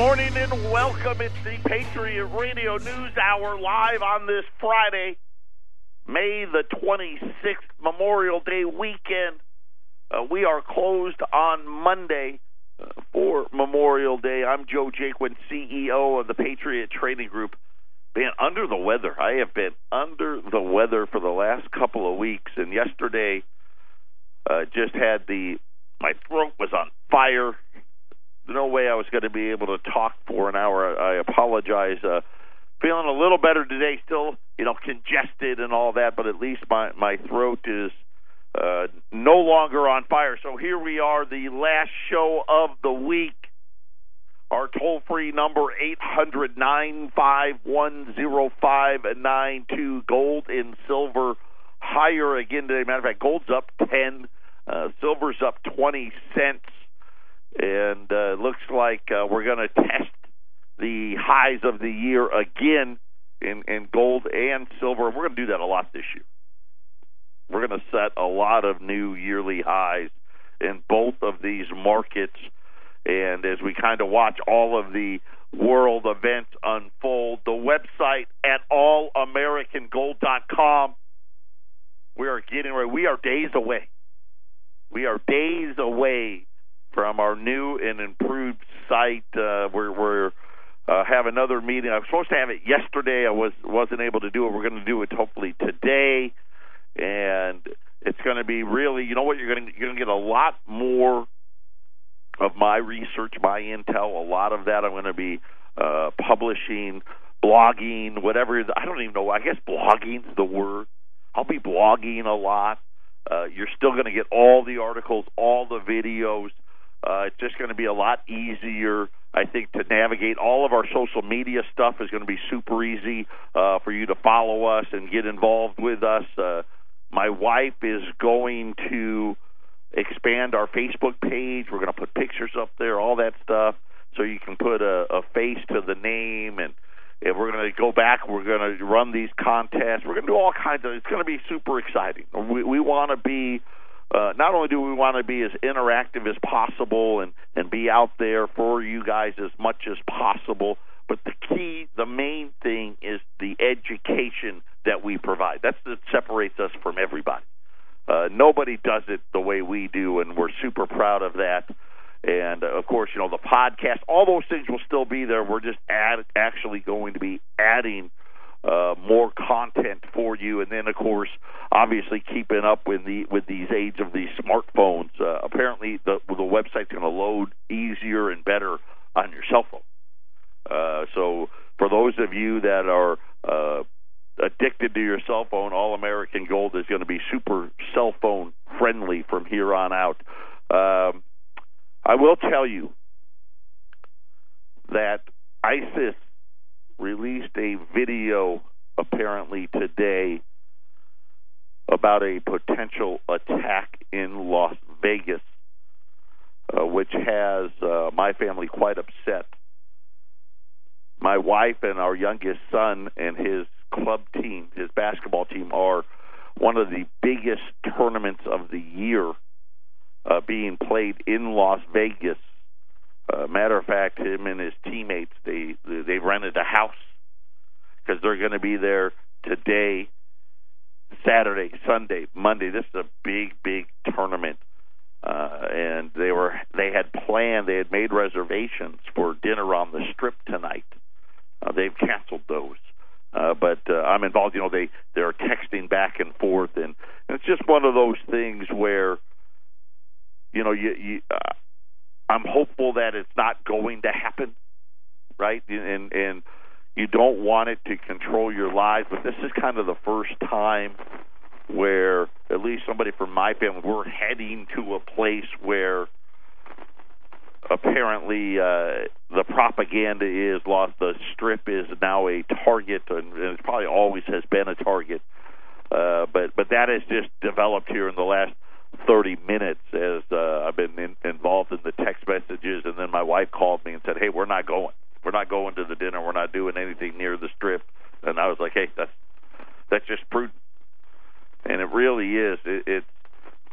morning and welcome. It's the Patriot Radio News Hour live on this Friday, May the 26th, Memorial Day weekend. Uh, we are closed on Monday uh, for Memorial Day. I'm Joe Jaquin, CEO of the Patriot Trading Group. Been under the weather. I have been under the weather for the last couple of weeks, and yesterday uh, just had the my throat was on fire no way I was going to be able to talk for an hour. I apologize. Uh, feeling a little better today. Still, you know, congested and all that, but at least my my throat is uh, no longer on fire. So here we are, the last show of the week. Our toll free number eight hundred nine five one zero five nine two. Gold and silver higher again today. Matter of fact, gold's up ten, uh, silver's up twenty cents and uh, looks like uh, we're going to test the highs of the year again in, in gold and silver. We're going to do that a lot this year. We're going to set a lot of new yearly highs in both of these markets. And as we kind of watch all of the world events unfold, the website at allamericangold.com, we are getting ready. We are days away. We are days away from our new and improved site. Uh, we're we're uh, have another meeting. I was supposed to have it yesterday. I was wasn't able to do it. We're going to do it hopefully today, and it's going to be really. You know what? You're going to you're going to get a lot more of my research, my intel. A lot of that I'm going to be uh, publishing, blogging, whatever. I don't even know. I guess blogging's the word. I'll be blogging a lot. Uh, you're still going to get all the articles, all the videos. Uh, it's just going to be a lot easier, I think, to navigate. All of our social media stuff is going to be super easy uh, for you to follow us and get involved with us. Uh, my wife is going to expand our Facebook page. We're going to put pictures up there, all that stuff, so you can put a, a face to the name and. If we're going to go back, we're going to run these contests. We're going to do all kinds of. It's going to be super exciting. We, we want to be uh, not only do we want to be as interactive as possible and, and be out there for you guys as much as possible, but the key, the main thing is the education that we provide. That's what separates us from everybody. Uh, nobody does it the way we do, and we're super proud of that. And uh, of course, you know the podcast, all those things will still be there. We're just add, actually going to be adding uh, more content for you, and then of course, obviously keeping up with the with these age of these smartphones. Uh, apparently, the the website's going to load easier and better on your cell phone. Uh, so, for those of you that are uh, addicted to your cell phone, All American Gold is going to be super cell phone friendly from here on out. Um, I will tell you that ISIS released a video apparently today about a potential attack in Las Vegas, uh, which has uh, my family quite upset. My wife and our youngest son and his club team, his basketball team, are one of the biggest tournaments of the year uh, being played in Las Vegas. Uh, matter of fact, him and his teammates they they rented a house because they're going to be there today, Saturday, Sunday, Monday. This is a big, big tournament, uh, and they were they had planned, they had made reservations for dinner on the Strip tonight. Uh, they've canceled those. Uh, but uh, I'm involved. You know, they they're texting back and forth, and, and it's just one of those things where, you know, you, you uh, I'm hopeful that it's not going to happen, right? And and you don't want it to control your lives, but this is kind of the first time where at least somebody from my family we're heading to a place where apparently uh the propaganda is lost the strip is now a target and, it probably always has been a target uh but but that has just developed here in the last 30 minutes as uh I've been in, involved in the text messages and then my wife called me and said hey we're not going we're not going to the dinner. We're not doing anything near the strip. And I was like, hey, that's that's just prudent. And it really is. It, it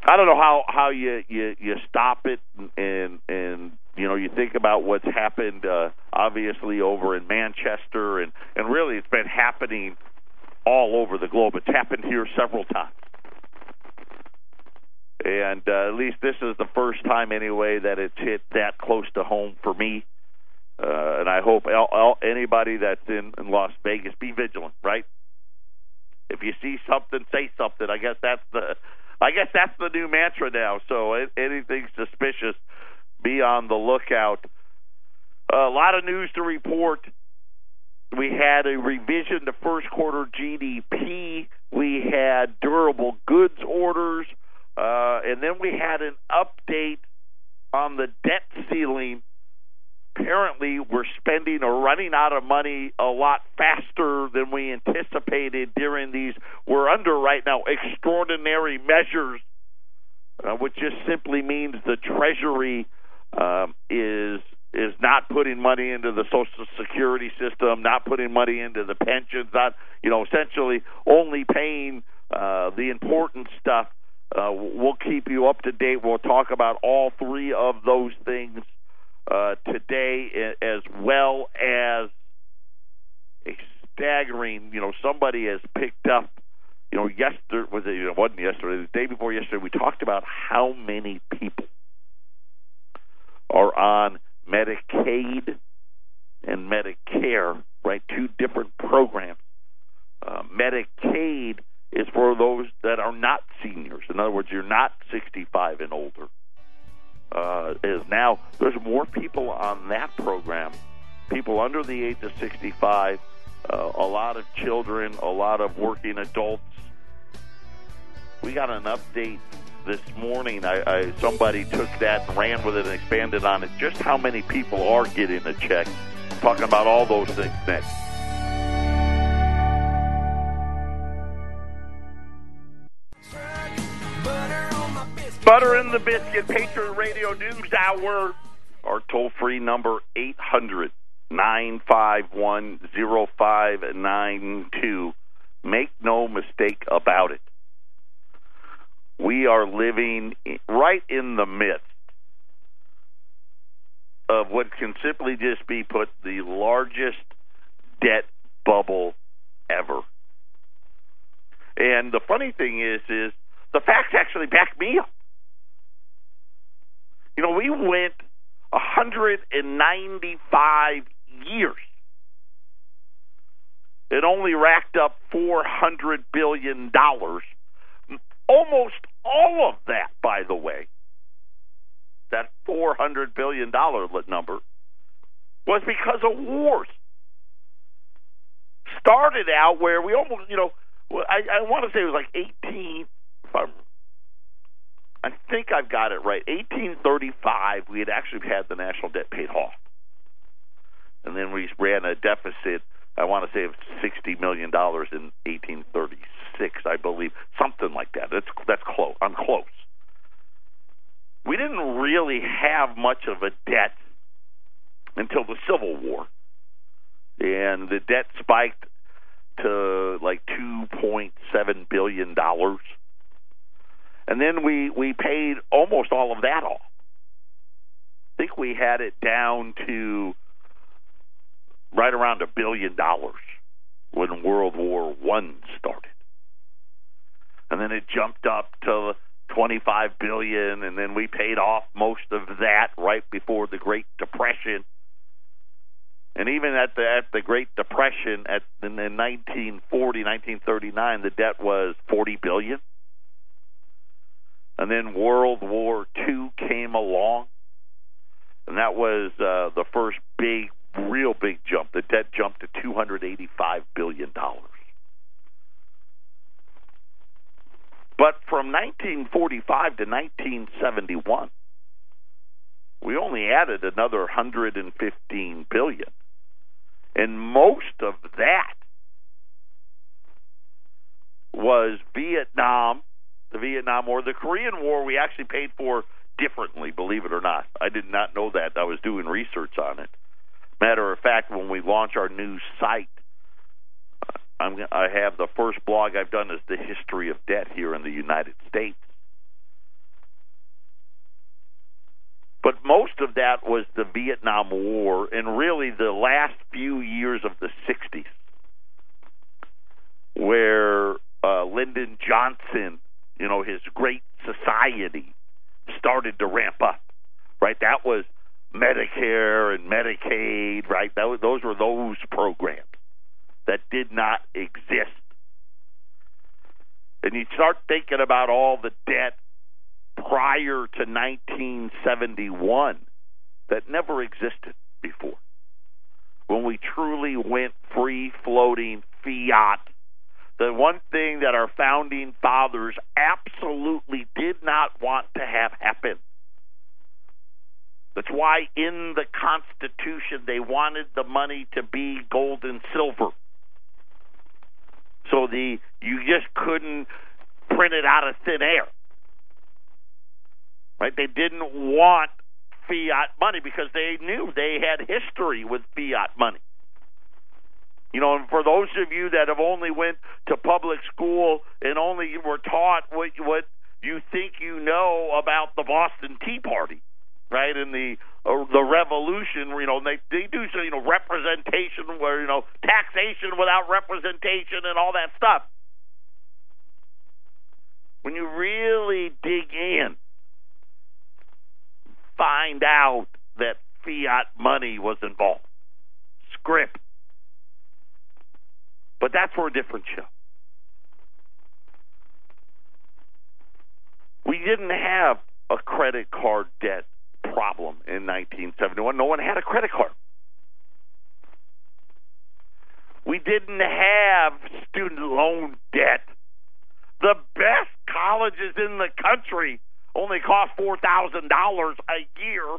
I don't know how how you you you stop it and and you know you think about what's happened, uh, obviously over in Manchester, and and really it's been happening all over the globe. It's happened here several times, and uh, at least this is the first time anyway that it's hit that close to home for me. Uh, and I hope all, anybody that's in, in Las Vegas be vigilant, right? If you see something, say something. I guess that's the, I guess that's the new mantra now. So anything suspicious, be on the lookout. A lot of news to report. We had a revision to first quarter GDP. We had durable goods orders, uh, and then we had an update on the debt ceiling. Apparently we're spending or running out of money a lot faster than we anticipated during these we're under right now extraordinary measures uh, which just simply means the treasury um, is is not putting money into the social security system not putting money into the pensions not you know essentially only paying uh, the important stuff uh, we'll keep you up to date we'll talk about all three of those things uh, today, as well as a staggering. You know, somebody has picked up. You know, yesterday was it? It wasn't yesterday. The day before yesterday, we talked about how many people are on Medicaid and Medicare. Right, two different programs. Uh, Medicaid is for those that are not seniors. In other words, you're not 65 and older uh, is now there's more people on that program, people under the age of 65, uh, a lot of children, a lot of working adults. We got an update this morning. I, I somebody took that and ran with it and expanded on it. Just how many people are getting a check? Talking about all those things next. Butter in the Biscuit Patriot Radio News Hour. Our toll free number 800 951 0592. Make no mistake about it. We are living right in the midst of what can simply just be put the largest debt bubble ever. And the funny thing is, is the facts actually back me up. You know, we went 195 years. It only racked up $400 billion. Almost all of that, by the way, that $400 billion number, was because of wars. Started out where we almost, you know, I, I want to say it was like 18, if I'm I think I've got it right. 1835, we had actually had the national debt paid off, and then we ran a deficit. I want to say of 60 million dollars in 1836, I believe, something like that. That's that's close. I'm close. We didn't really have much of a debt until the Civil War, and the debt spiked to like 2.7 billion dollars and then we we paid almost all of that off. I think we had it down to right around a billion dollars when World War One started, and then it jumped up to 25 billion, and then we paid off most of that right before the Great Depression. And even at the at the Great Depression, at in 1940, 1939, the debt was 40 billion. And then World War II came along, and that was uh, the first big, real big jump. The debt jumped to $285 billion. But from 1945 to 1971, we only added another 115 billion. And most of that was Vietnam the Vietnam War. The Korean War we actually paid for differently, believe it or not. I did not know that. I was doing research on it. Matter of fact, when we launch our new site, uh, I'm, I have the first blog I've done is the history of debt here in the United States. But most of that was the Vietnam War and really the last few years of the 60s, where uh, Lyndon Johnson, you know, his great society started to ramp up, right? That was Medicare and Medicaid, right? That those were those programs that did not exist. And you start thinking about all the debt prior to 1971 that never existed before. When we truly went free floating fiat, the one thing that our founding fathers absolutely did not want to have happen. That's why in the Constitution they wanted the money to be gold and silver. So the you just couldn't print it out of thin air. Right? They didn't want fiat money because they knew they had history with fiat money. You know, and for those of you that have only went to public school and only were taught what what you think you know about the Boston Tea Party, right? And the uh, the revolution, you know, they they do so, you know, representation where you know taxation without representation and all that stuff. When you really dig in, find out that fiat money was involved, scrip. But that's for a different show. We didn't have a credit card debt problem in 1971. No one had a credit card. We didn't have student loan debt. The best colleges in the country only cost $4,000 a year.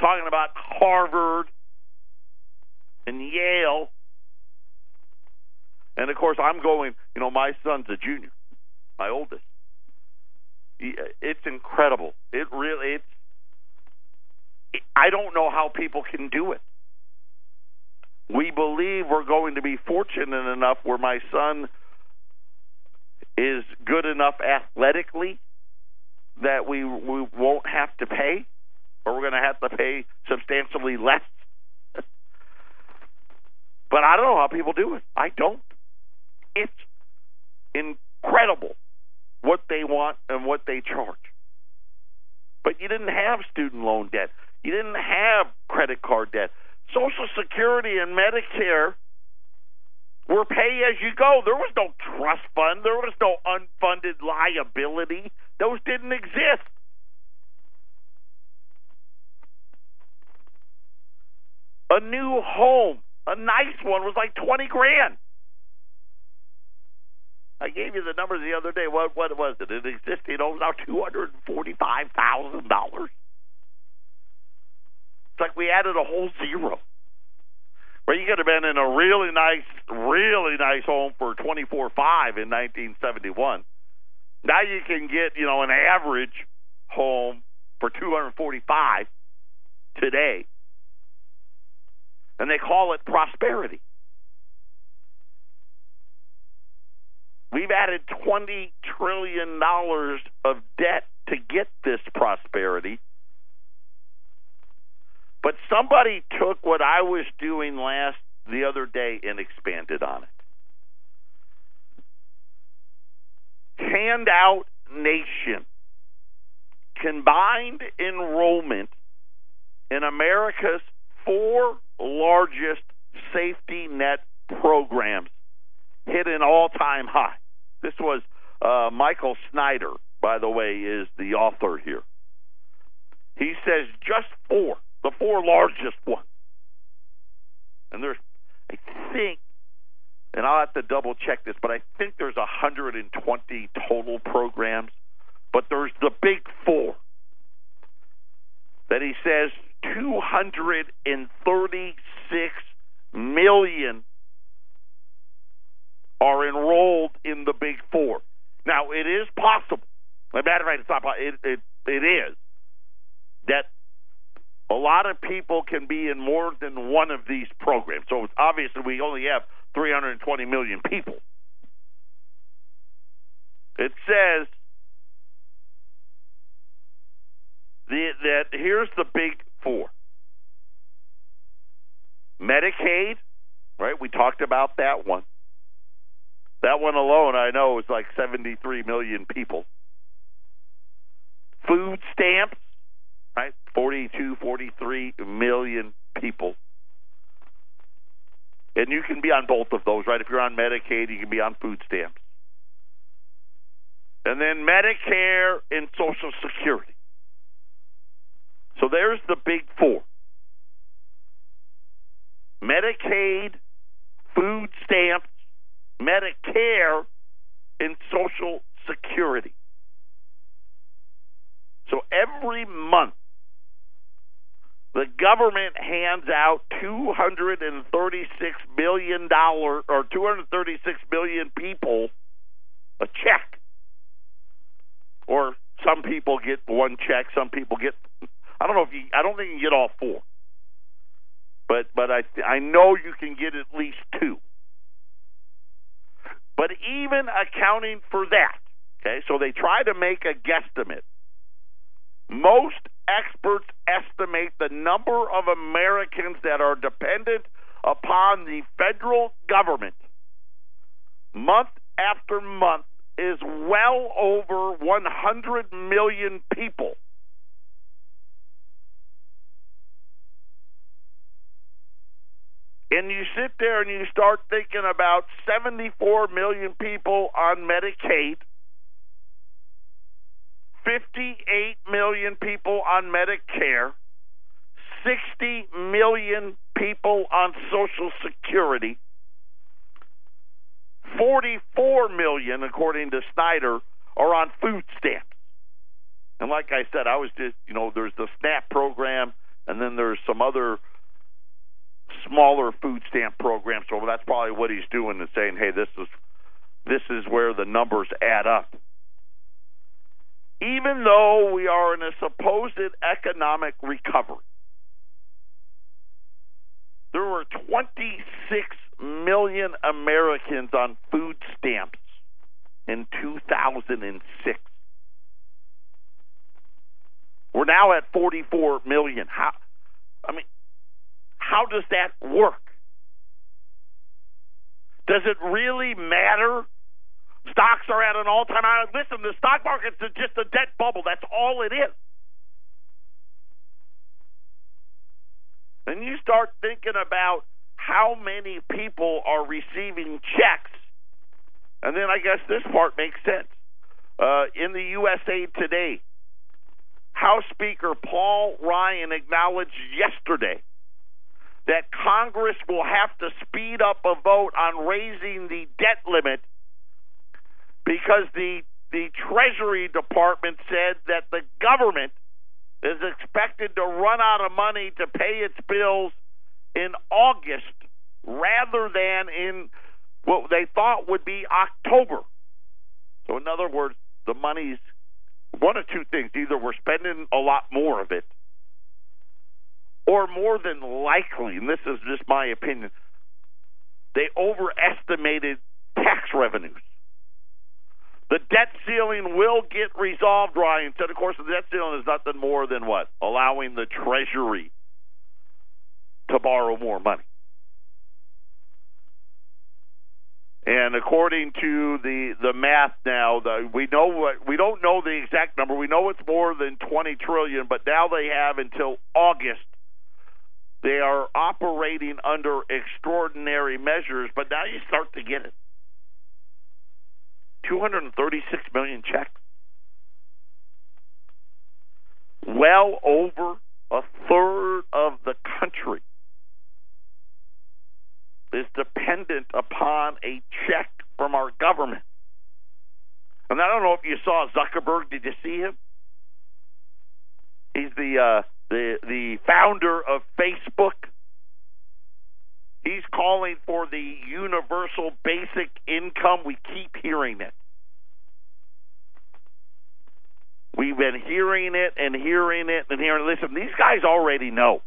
Talking about Harvard and Yale. And of course, I'm going, you know, my son's a junior, my oldest. It's incredible. It really, it's, it, I don't know how people can do it. We believe we're going to be fortunate enough where my son is good enough athletically that we we won't have to pay, or we're going to have to pay substantially less. But I don't know how people do it. I don't. It's incredible what they want and what they charge. But you didn't have student loan debt. You didn't have credit card debt. Social Security and Medicare were pay as you go. There was no trust fund. There was no unfunded liability. Those didn't exist. A new home, a nice one, was like twenty grand. I gave you the number the other day. What what was it? It existed. Know, now two hundred and forty five thousand dollars. It's like we added a whole zero. Well, you could have been in a really nice, really nice home for twenty four five in nineteen seventy one. Now you can get you know an average home for two hundred forty five today, and they call it prosperity. We've added twenty trillion dollars of debt to get this prosperity but somebody took what I was doing last the other day and expanded on it. Handout Nation combined enrollment in America's four largest safety net programs hit an all-time high. This was uh, Michael Snyder, by the way, is the author here. He says just four the four largest ones. And there's, I think, and I'll have to double check this, but I think there's 120 total programs. But there's the big four that he says 236 million are enrolled in the big four. Now, it is possible. As a matter of fact, it's not. It, it, it is that a lot of people can be in more than one of these programs. So it's obviously, we only have 320 million people. It says it, that here's the big four Medicaid, right? We talked about that one. That one alone, I know, is like 73 million people. Food stamps, right? 42, 43 million people. And you can be on both of those, right? If you're on Medicaid, you can be on food stamps. And then Medicare and Social Security. So there's the big four Medicaid, food stamps, Medicare, and Social Security. So every month, the government hands out two hundred and thirty-six billion dollar or two hundred thirty-six billion people a check, or some people get one check, some people get. I don't know if you. I don't think you get all four, but but I I know you can get at least two. But even accounting for that, okay, so they try to make a guesstimate. Most experts estimate the number of Americans that are dependent upon the federal government month after month is well over 100 million people. And you sit there and you start thinking about 74 million people on Medicaid 58 million people on Medicare, 60 million people on Social Security, 44 million, according to Snyder, are on food stamps. And like I said, I was just, you know, there's the SNAP program, and then there's some other smaller food stamp programs. So that's probably what he's doing is saying, hey, this is this is where the numbers add up even though we are in a supposed economic recovery, there were 26 million Americans on food stamps in 2006. We're now at 44 million. How I mean how does that work? Does it really matter Stocks are at an all time high. Listen, the stock market's just a debt bubble. That's all it is. And you start thinking about how many people are receiving checks, and then I guess this part makes sense. Uh, in the USA Today, House Speaker Paul Ryan acknowledged yesterday that Congress will have to speed up a vote on raising the debt limit because the the Treasury Department said that the government is expected to run out of money to pay its bills in August rather than in what they thought would be October. So, in other words, the money's one of two things. Either we're spending a lot more of it, or more than likely, and this is just my opinion, they overestimated tax revenues. The debt ceiling will get resolved, Ryan said. Of course, the debt ceiling is nothing more than what? Allowing the Treasury to borrow more money. And according to the the math now, the, we know what we don't know the exact number. We know it's more than 20 trillion, but now they have until August. They are operating under extraordinary measures, but now you start to get it. 236 million checks. Well over a third of the country is dependent upon a check from our government. And I don't know if you saw Zuckerberg. Did you see him? He's the uh, the the founder of Facebook. He's calling for the universal basic income. We keep hearing it. We've been hearing it and hearing it and hearing. It. Listen, these guys already know.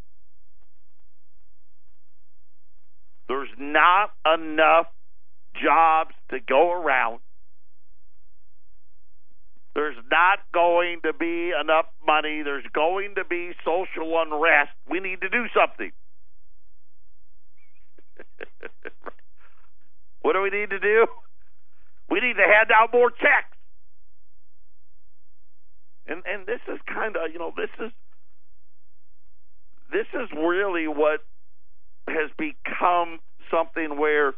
There's not enough jobs to go around. There's not going to be enough money. There's going to be social unrest. We need to do something. what do we need to do? We need to hand out more checks. And and this is kind of, you know, this is this is really what has become something where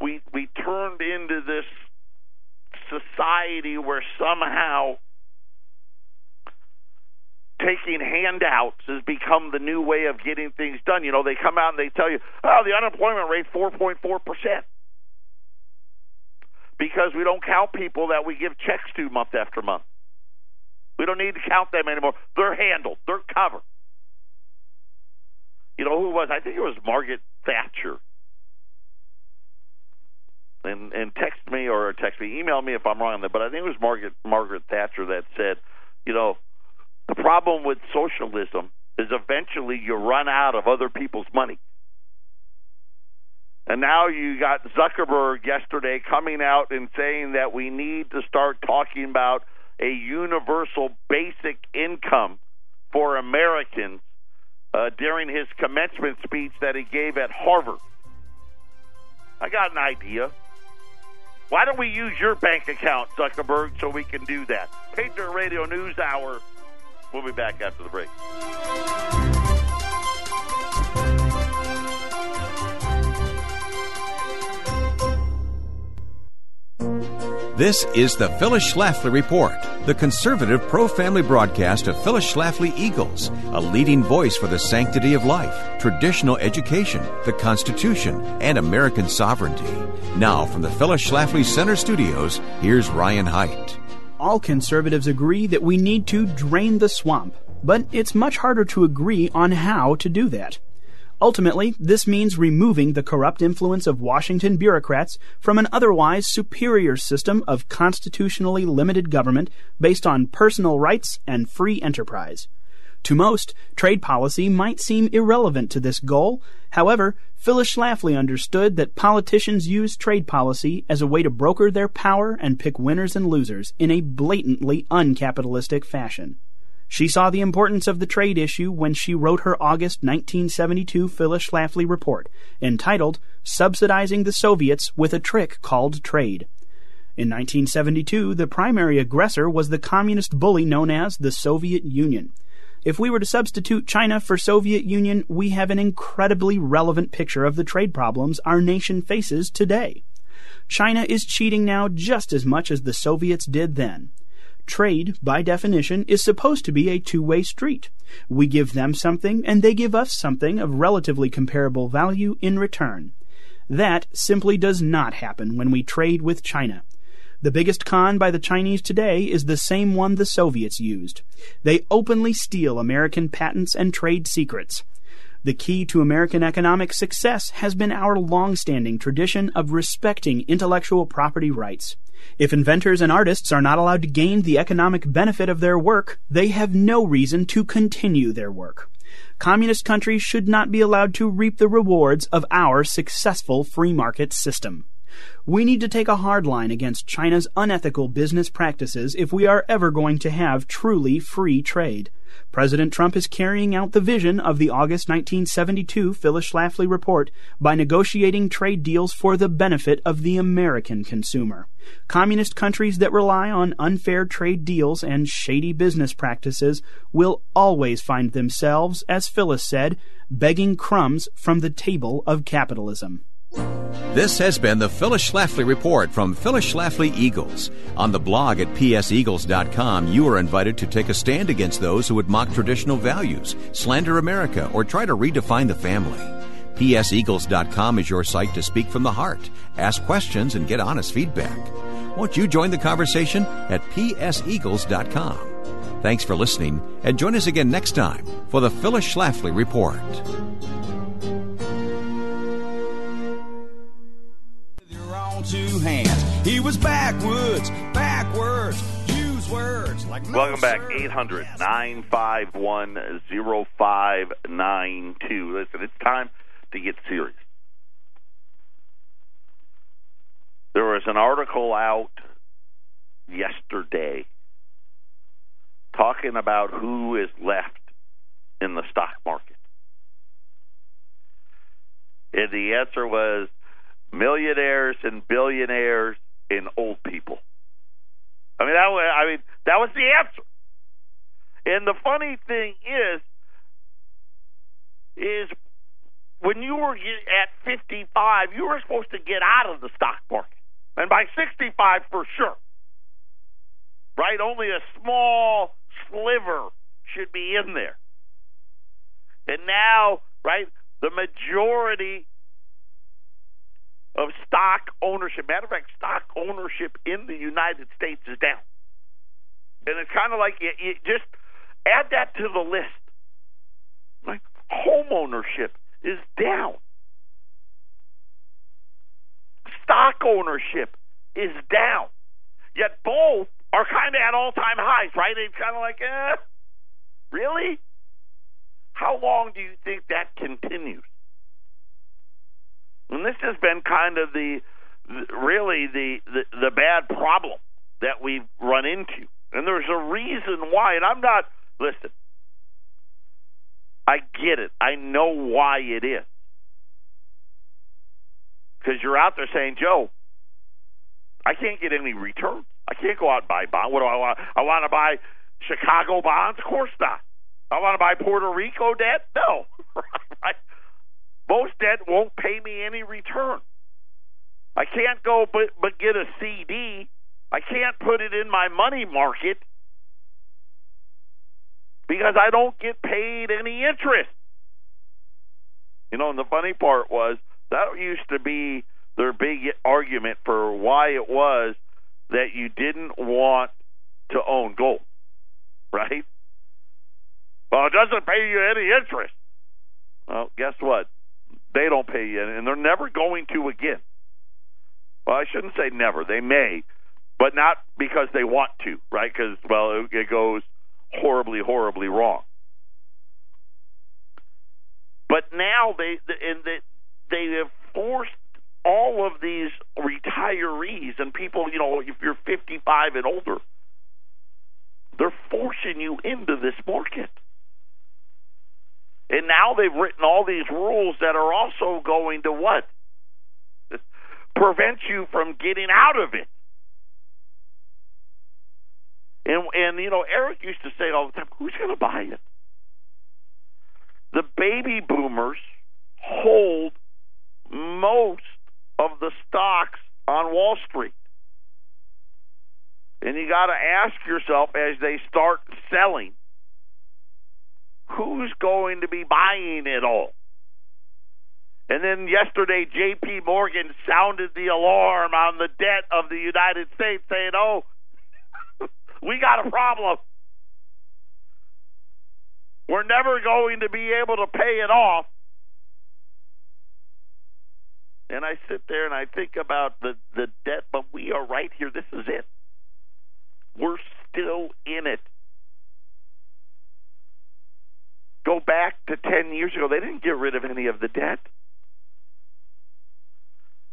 we we turned into this society where somehow taking handouts has become the new way of getting things done. You know, they come out and they tell you, oh, the unemployment rate 4.4%. Because we don't count people that we give checks to month after month. We don't need to count them anymore. They're handled, they're covered. You know who was? I think it was Margaret Thatcher and and text me or text me, email me if I'm wrong on that. But I think it was Margaret Margaret Thatcher that said, you know, the problem with socialism is eventually you run out of other people's money. And now you got Zuckerberg yesterday coming out and saying that we need to start talking about a universal basic income for Americans uh, during his commencement speech that he gave at Harvard. I got an idea. Why don't we use your bank account, Zuckerberg, so we can do that? Patriot Radio News Hour. We'll be back after the break. This is the Phyllis Schlafly Report, the conservative pro family broadcast of Phyllis Schlafly Eagles, a leading voice for the sanctity of life, traditional education, the Constitution, and American sovereignty. Now, from the Phyllis Schlafly Center Studios, here's Ryan Haidt. All conservatives agree that we need to drain the swamp, but it's much harder to agree on how to do that. Ultimately, this means removing the corrupt influence of Washington bureaucrats from an otherwise superior system of constitutionally limited government based on personal rights and free enterprise. To most, trade policy might seem irrelevant to this goal. However, Phyllis Schlafly understood that politicians use trade policy as a way to broker their power and pick winners and losers in a blatantly uncapitalistic fashion. She saw the importance of the trade issue when she wrote her August 1972 Phyllis Schlafly report, entitled Subsidizing the Soviets with a Trick Called Trade. In 1972, the primary aggressor was the communist bully known as the Soviet Union. If we were to substitute China for Soviet Union, we have an incredibly relevant picture of the trade problems our nation faces today. China is cheating now just as much as the Soviets did then. Trade, by definition, is supposed to be a two-way street. We give them something, and they give us something of relatively comparable value in return. That simply does not happen when we trade with China. The biggest con by the Chinese today is the same one the Soviets used. They openly steal American patents and trade secrets. The key to American economic success has been our long-standing tradition of respecting intellectual property rights. If inventors and artists are not allowed to gain the economic benefit of their work, they have no reason to continue their work. Communist countries should not be allowed to reap the rewards of our successful free market system. We need to take a hard line against China's unethical business practices if we are ever going to have truly free trade. President Trump is carrying out the vision of the August 1972 Phyllis Schlafly report by negotiating trade deals for the benefit of the American consumer. Communist countries that rely on unfair trade deals and shady business practices will always find themselves, as Phyllis said, begging crumbs from the table of capitalism. This has been the Phyllis Schlafly Report from Phyllis Schlafly Eagles. On the blog at pseagles.com, you are invited to take a stand against those who would mock traditional values, slander America, or try to redefine the family. pseagles.com is your site to speak from the heart, ask questions, and get honest feedback. Won't you join the conversation at pseagles.com? Thanks for listening, and join us again next time for the Phyllis Schlafly Report. Two hands. He was backwoods, backwards, use words like no Welcome back, sir. 800 951 0592. Listen, it's time to get serious. There was an article out yesterday talking about who is left in the stock market. And the answer was millionaires and billionaires and old people. I mean that was, I mean that was the answer. And the funny thing is is when you were at 55, you were supposed to get out of the stock market. And by 65 for sure. Right? Only a small sliver should be in there. And now, right, the majority of stock ownership, matter of fact, stock ownership in the United States is down. And it's kind of like you, you just add that to the list. Like home ownership is down. Stock ownership is down. Yet both are kind of at all time highs, right? It's kind of like, eh, really? How long do you think that continues? And this has been kind of the, really the, the the bad problem that we've run into. And there's a reason why. And I'm not listen. I get it. I know why it is. Because you're out there saying, Joe, I can't get any returns. I can't go out and buy bonds. What do I want? I want to buy Chicago bonds? Of course not. I want to buy Puerto Rico debt? No. right? Most won't pay me any return. I can't go but, but get a CD. I can't put it in my money market because I don't get paid any interest. You know, and the funny part was that used to be their big argument for why it was that you didn't want to own gold, right? Well, it doesn't pay you any interest. Well, guess what? They don't pay you, and they're never going to again. Well, I shouldn't say never. They may, but not because they want to, right? Because well, it goes horribly, horribly wrong. But now they and they, they have forced all of these retirees and people, you know, if you're 55 and older, they're forcing you into this market. And now they've written all these rules that are also going to what? Prevent you from getting out of it. And and you know, Eric used to say all the time, who's going to buy it? The baby boomers hold most of the stocks on Wall Street. And you got to ask yourself as they start selling, who's going to be buying it all? And then yesterday, J.P. Morgan sounded the alarm on the debt of the United States, saying, oh, we got a problem. We're never going to be able to pay it off. And I sit there and I think about the, the debt, but we are right here. This is it. We're still in it. Go back to 10 years ago. They didn't get rid of any of the debt.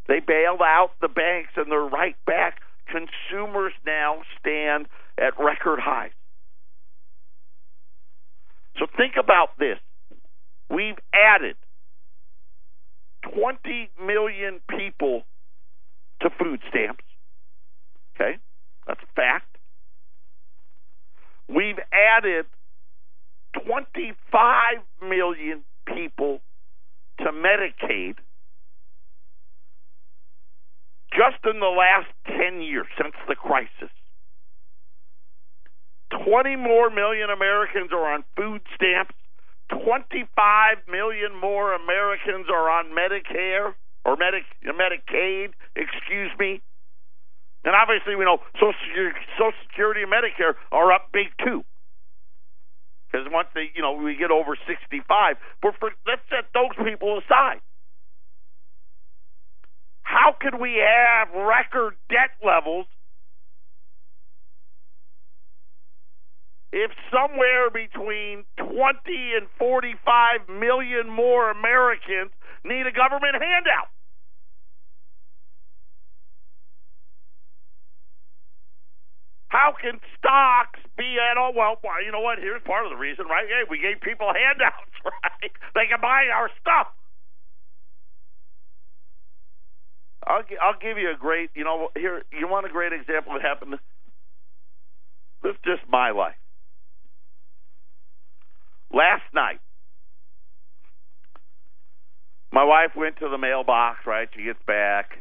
They bailed out the banks and they're right back. Consumers now stand at record highs. So think about this. We've added 20 million people to food stamps. Okay? That's a fact. We've added 25 million people to Medicaid just in the last 10 years since the crisis. 20 more million Americans are on food stamps. 25 million more Americans are on Medicare or Medic, Medicaid, excuse me. And obviously, we know Social Security, Social Security and Medicare are up big too. Because once they, you know, we get over 65, but for, let's set those people aside. How could we have record debt levels if somewhere between 20 and 45 million more Americans need a government handout. How can stocks be at all. Well, you know what? Here's part of the reason, right? Hey, we gave people handouts, right? They can buy our stuff. I'll I'll give you a great. You know, here you want a great example that happened. This is just my life. Last night, my wife went to the mailbox. Right, she gets back,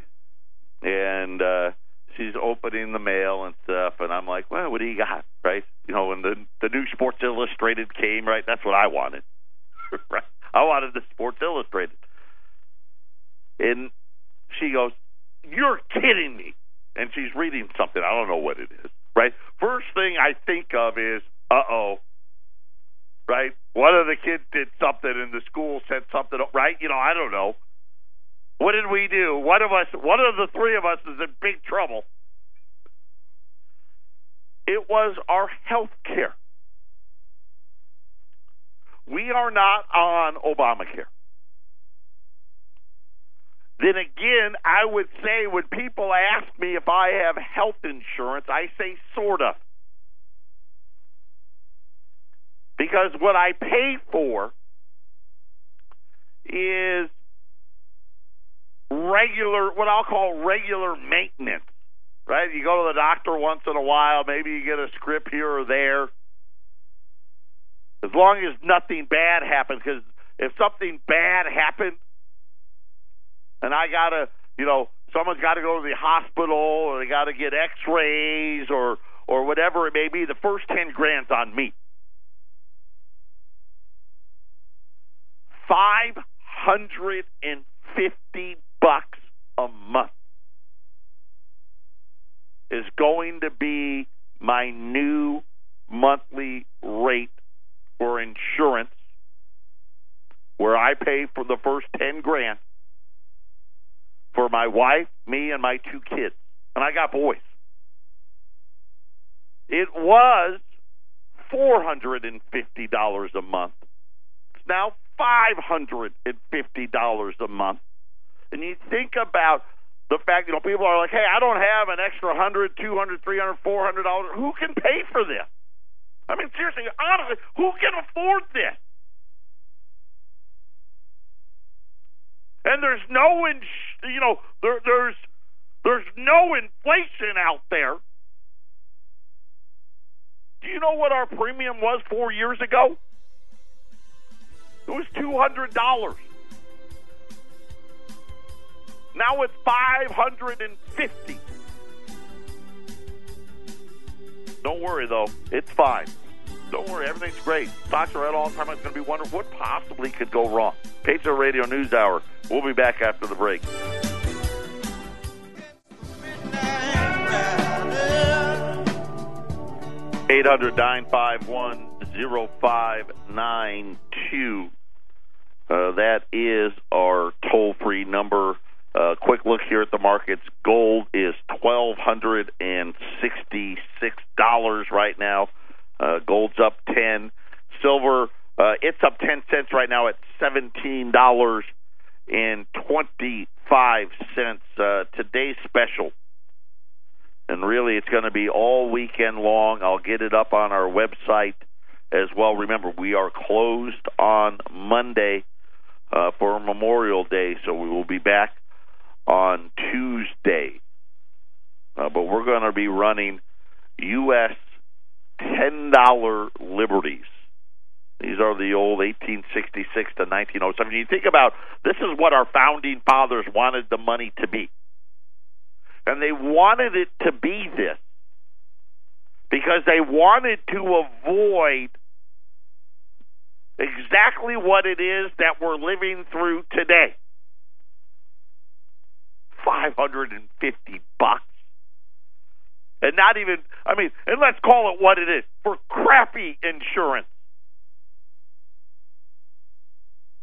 and uh she's opening the mail and stuff, and I'm like, well, what do you got? Right, you know, when the the new Sports Illustrated came, right, that's what I wanted. right, I wanted the Sports Illustrated, and she goes, "You're kidding me!" And she's reading something. I don't know what it is. Right. First thing I think of is, "Uh oh." Right. One of the kids did something, and the school said something. Right. You know, I don't know. What did we do? One of us, one of the three of us, is in big trouble. It was our health care. We are not on Obamacare then again, I would say when people ask me if I have health insurance, I say sort of. Because what I pay for is regular, what I'll call regular maintenance, right? You go to the doctor once in a while, maybe you get a script here or there. As long as nothing bad happens, because if something bad happens, and I gotta, you know, someone's got to go to the hospital or they got to get X-rays or or whatever it may be. The first ten grand's on me. Five hundred and fifty bucks a month is going to be my new monthly rate for insurance, where I pay for the first ten grand for my wife, me, and my two kids. And I got boys. It was $450 a month. It's now $550 a month. And you think about the fact, you know, people are like, hey, I don't have an extra $100, $200, $300, $400. Who can pay for this? I mean, seriously, honestly, who can afford this? and there's no in, you know there, there's there's no inflation out there. Do you know what our premium was four years ago? It was two hundred dollars. Now it's five hundred and fifty. Don't worry though, it's fine. Don't worry, everything's great. Stocks are at all time. It's going to be wonderful. What possibly could go wrong? Patriot Radio News Hour. We'll be back after the break. Eight hundred nine five one zero five nine two. Uh, that is our toll free number. Uh, quick look here at the markets. Gold is twelve hundred and sixty six dollars right now. Uh, gold's up ten. Silver, uh, it's up ten cents right now at seventeen dollars and twenty five cents. Uh, today's special, and really it's going to be all weekend long. I'll get it up on our website as well. Remember, we are closed on Monday uh, for Memorial Day, so we will be back on Tuesday. Uh, but we're going to be running U.S ten dollar liberties. These are the old 1866 to 1907. You think about this is what our founding fathers wanted the money to be. And they wanted it to be this because they wanted to avoid exactly what it is that we're living through today. 550 bucks and not even I mean, and let's call it what it is for crappy insurance.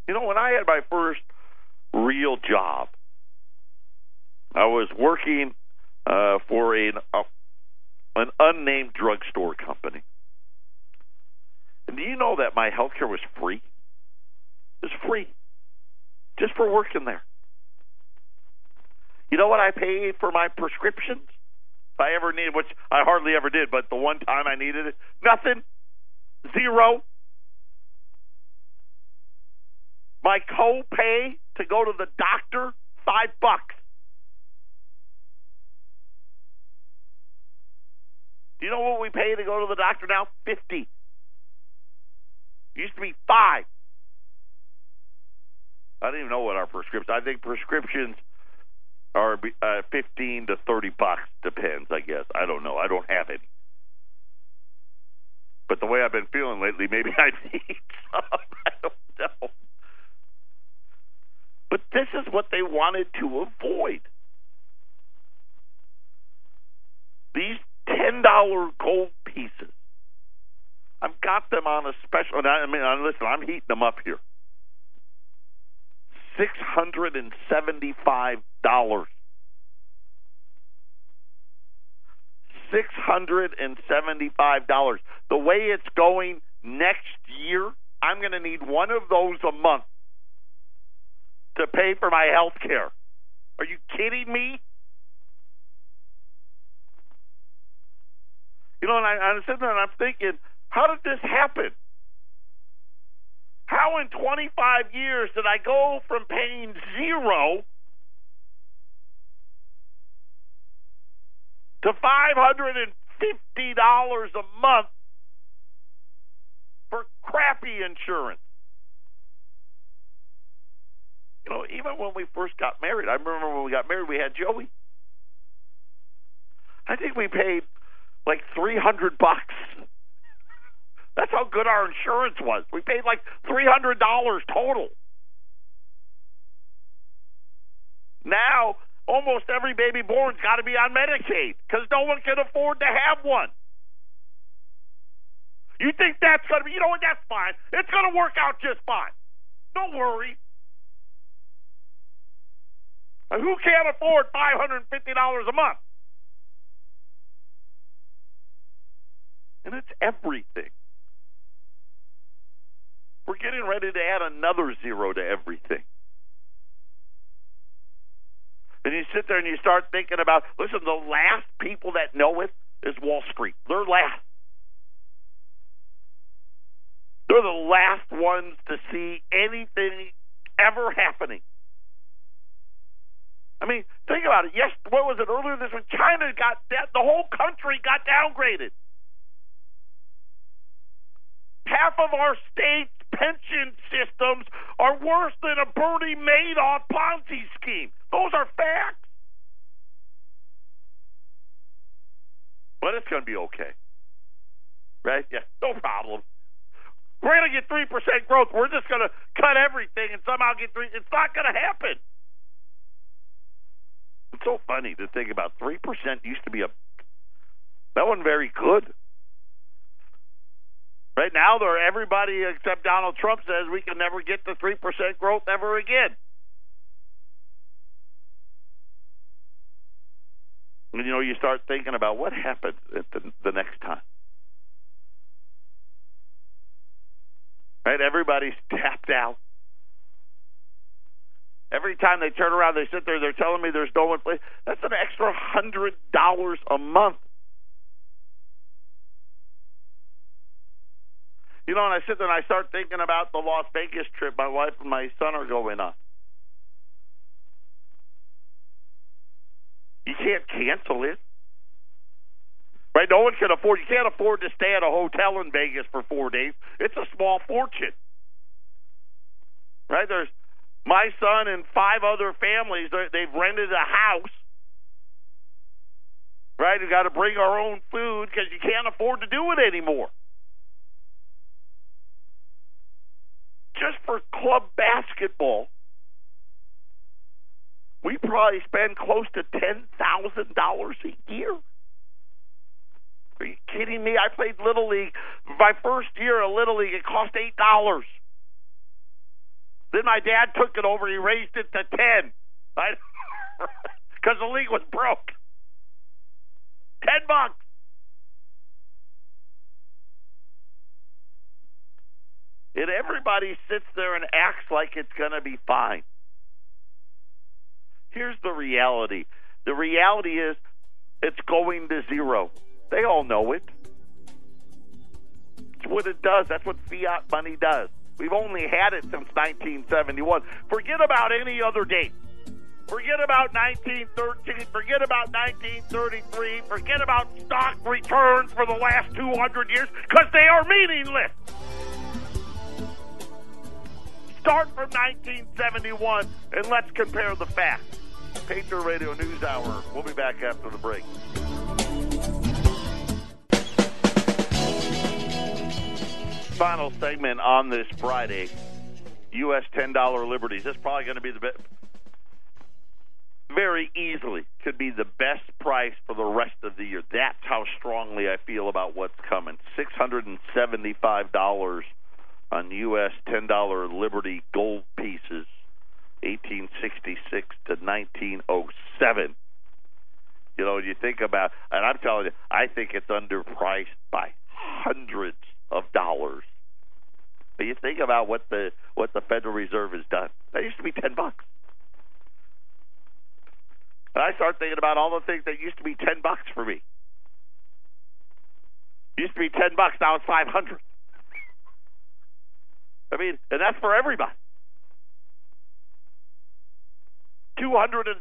You know, when I had my first real job, I was working uh, for an uh, an unnamed drugstore company. And do you know that my health care was free? It was free. Just for working there. You know what I paid for my prescriptions? If I ever needed, which I hardly ever did, but the one time I needed it, nothing, zero. My co-pay to go to the doctor, five bucks. Do you know what we pay to go to the doctor now? Fifty. Used to be five. I don't even know what our prescriptions. I think prescriptions are uh, fifteen to thirty bucks. Depends, I guess. I don't know. I don't have any. But the way I've been feeling lately, maybe I need some. I don't know. But this is what they wanted to avoid. These ten dollar gold pieces. I've got them on a special. I mean, listen, I'm heating them up here. $675. $675. The way it's going next year, I'm going to need one of those a month to pay for my health care. Are you kidding me? You know, and I, I'm sitting there and I'm thinking, how did this happen? How in 25 years did I go from paying zero to $550 a month for crappy insurance? You know, even when we first got married, I remember when we got married, we had Joey. I think we paid like 300 bucks. That's how good our insurance was. We paid like $300 total. Now, almost every baby born's got to be on Medicaid because no one can afford to have one. You think that's going to be, you know what, that's fine. It's going to work out just fine. Don't worry. And Who can't afford $550 a month? And it's everything. We're getting ready to add another zero to everything. And you sit there and you start thinking about listen, the last people that know it is Wall Street. They're last. They're the last ones to see anything ever happening. I mean, think about it. Yes, what was it earlier this week? China got that. The whole country got downgraded. Half of our state's pension systems are worse than a Bernie Madoff Ponzi scheme. Those are facts. But it's going to be okay. Right? Yeah, no problem. We're going to get 3% growth. We're just going to cut everything and somehow get 3 It's not going to happen. It's so funny to think about 3% used to be a that wasn't very good. Right now, everybody except Donald Trump says we can never get to three percent growth ever again. You know, you start thinking about what happens the, the next time. Right, everybody's tapped out. Every time they turn around, they sit there. They're telling me there's no one place. That's an extra hundred dollars a month You know, and I sit there and I start thinking about the Las Vegas trip my wife and my son are going on. You can't cancel it. Right? No one can afford you can't afford to stay at a hotel in Vegas for four days. It's a small fortune. Right? There's my son and five other families they've rented a house. Right? We've got to bring our own food because you can't afford to do it anymore. just for club basketball, we probably spend close to ten thousand dollars a year. Are you kidding me? I played little league. My first year of little league, it cost eight dollars. Then my dad took it over. He raised it to ten, because the league was broke. Ten bucks. And everybody sits there and acts like it's going to be fine. Here's the reality the reality is It's going to zero. They all know it. It's what it does. That's what fiat money does. We've only had it since 1971. Forget about any other date. Forget about 1913. Forget about 1933. Forget about stock returns for the last 200 years because they are meaningless. Start from 1971 and let's compare the facts. Patriot Radio News Hour. We'll be back after the break. Final segment on this Friday. U.S. $10 liberties. This is probably going to be the best. Very easily could be the best price for the rest of the year. That's how strongly I feel about what's coming. $675 on U.S. $10 Liberty gold pieces, 1866 to 1907. You know, you think about, and I'm telling you, I think it's underpriced by hundreds of dollars. But you think about what the what the Federal Reserve has done. That used to be ten bucks. And I start thinking about all the things that used to be ten bucks for me. Used to be ten bucks, now it's five hundred. I mean, and that's for everybody. 236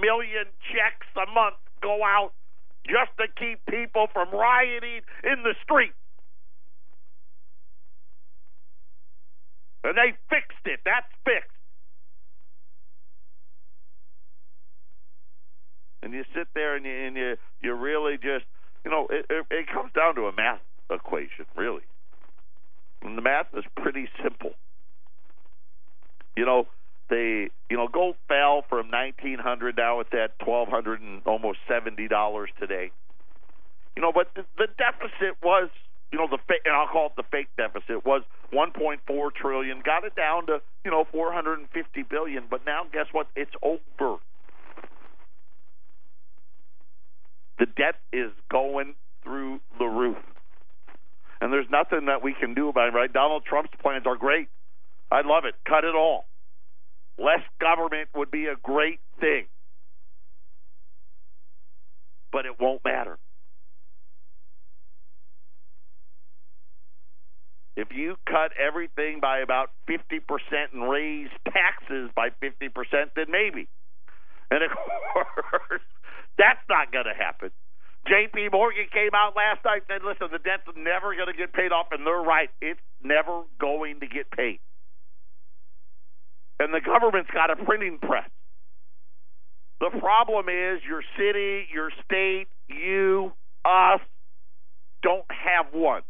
million checks a month go out just to keep people from rioting in the streets. And they fixed it. That's fixed. And you sit there and you and you, you really just you know it, it, it comes down to a math equation, really. And the math is pretty simple. You know, they you know gold fell from 1900 now it's at 1200 and almost 70 dollars today. You know, but the, the deficit was you know the fake, and I'll call it the fake deficit was 1.4 trillion. Got it down to you know 450 billion, but now guess what? It's over. The debt is going through the roof, and there's nothing that we can do about it. Right? Donald Trump's plans are great. I love it. Cut it all. Less government would be a great thing, but it won't matter. If you cut everything by about 50% and raise taxes by 50%, then maybe. And of course, that's not going to happen. JP Morgan came out last night and said, listen, the debt's never going to get paid off, and they're right. It's never going to get paid. And the government's got a printing press. The problem is your city, your state, you, us, don't have one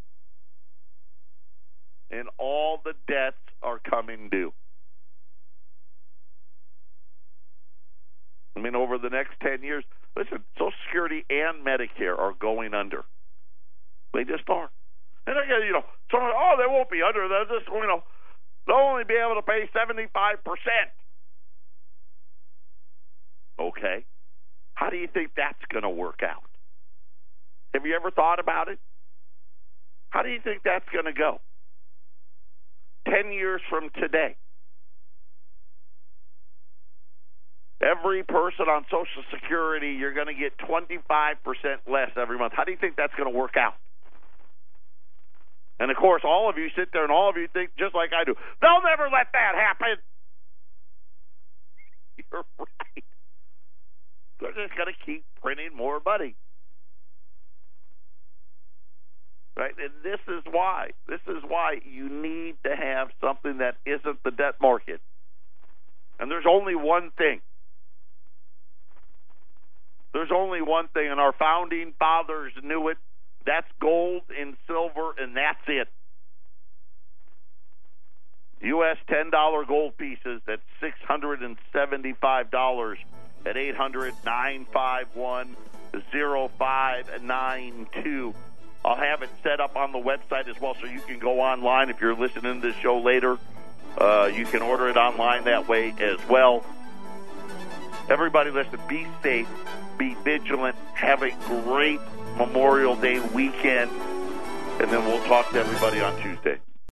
and all the debts are coming due. I mean, over the next 10 years, listen, Social Security and Medicare are going under. They just are. And you know, someone, oh, they won't be under. They'll just, you know, they'll only be able to pay 75%. Okay. How do you think that's going to work out? Have you ever thought about it? How do you think that's going to go? 10 years from today, every person on Social Security, you're going to get 25% less every month. How do you think that's going to work out? And of course, all of you sit there and all of you think just like I do. They'll never let that happen. You're right. They're just going to keep printing more money. right? And this is why. This is why you need to have something that isn't the debt market. And there's only one thing. There's only one thing, and our founding fathers knew it. That's gold and silver, and that's it. U.S. $10 gold pieces at $675 at 800 951 0592. I'll have it set up on the website as well, so you can go online if you're listening to this show later. Uh, you can order it online that way as well. Everybody, listen, be safe, be vigilant, have a great Memorial Day weekend, and then we'll talk to everybody on Tuesday.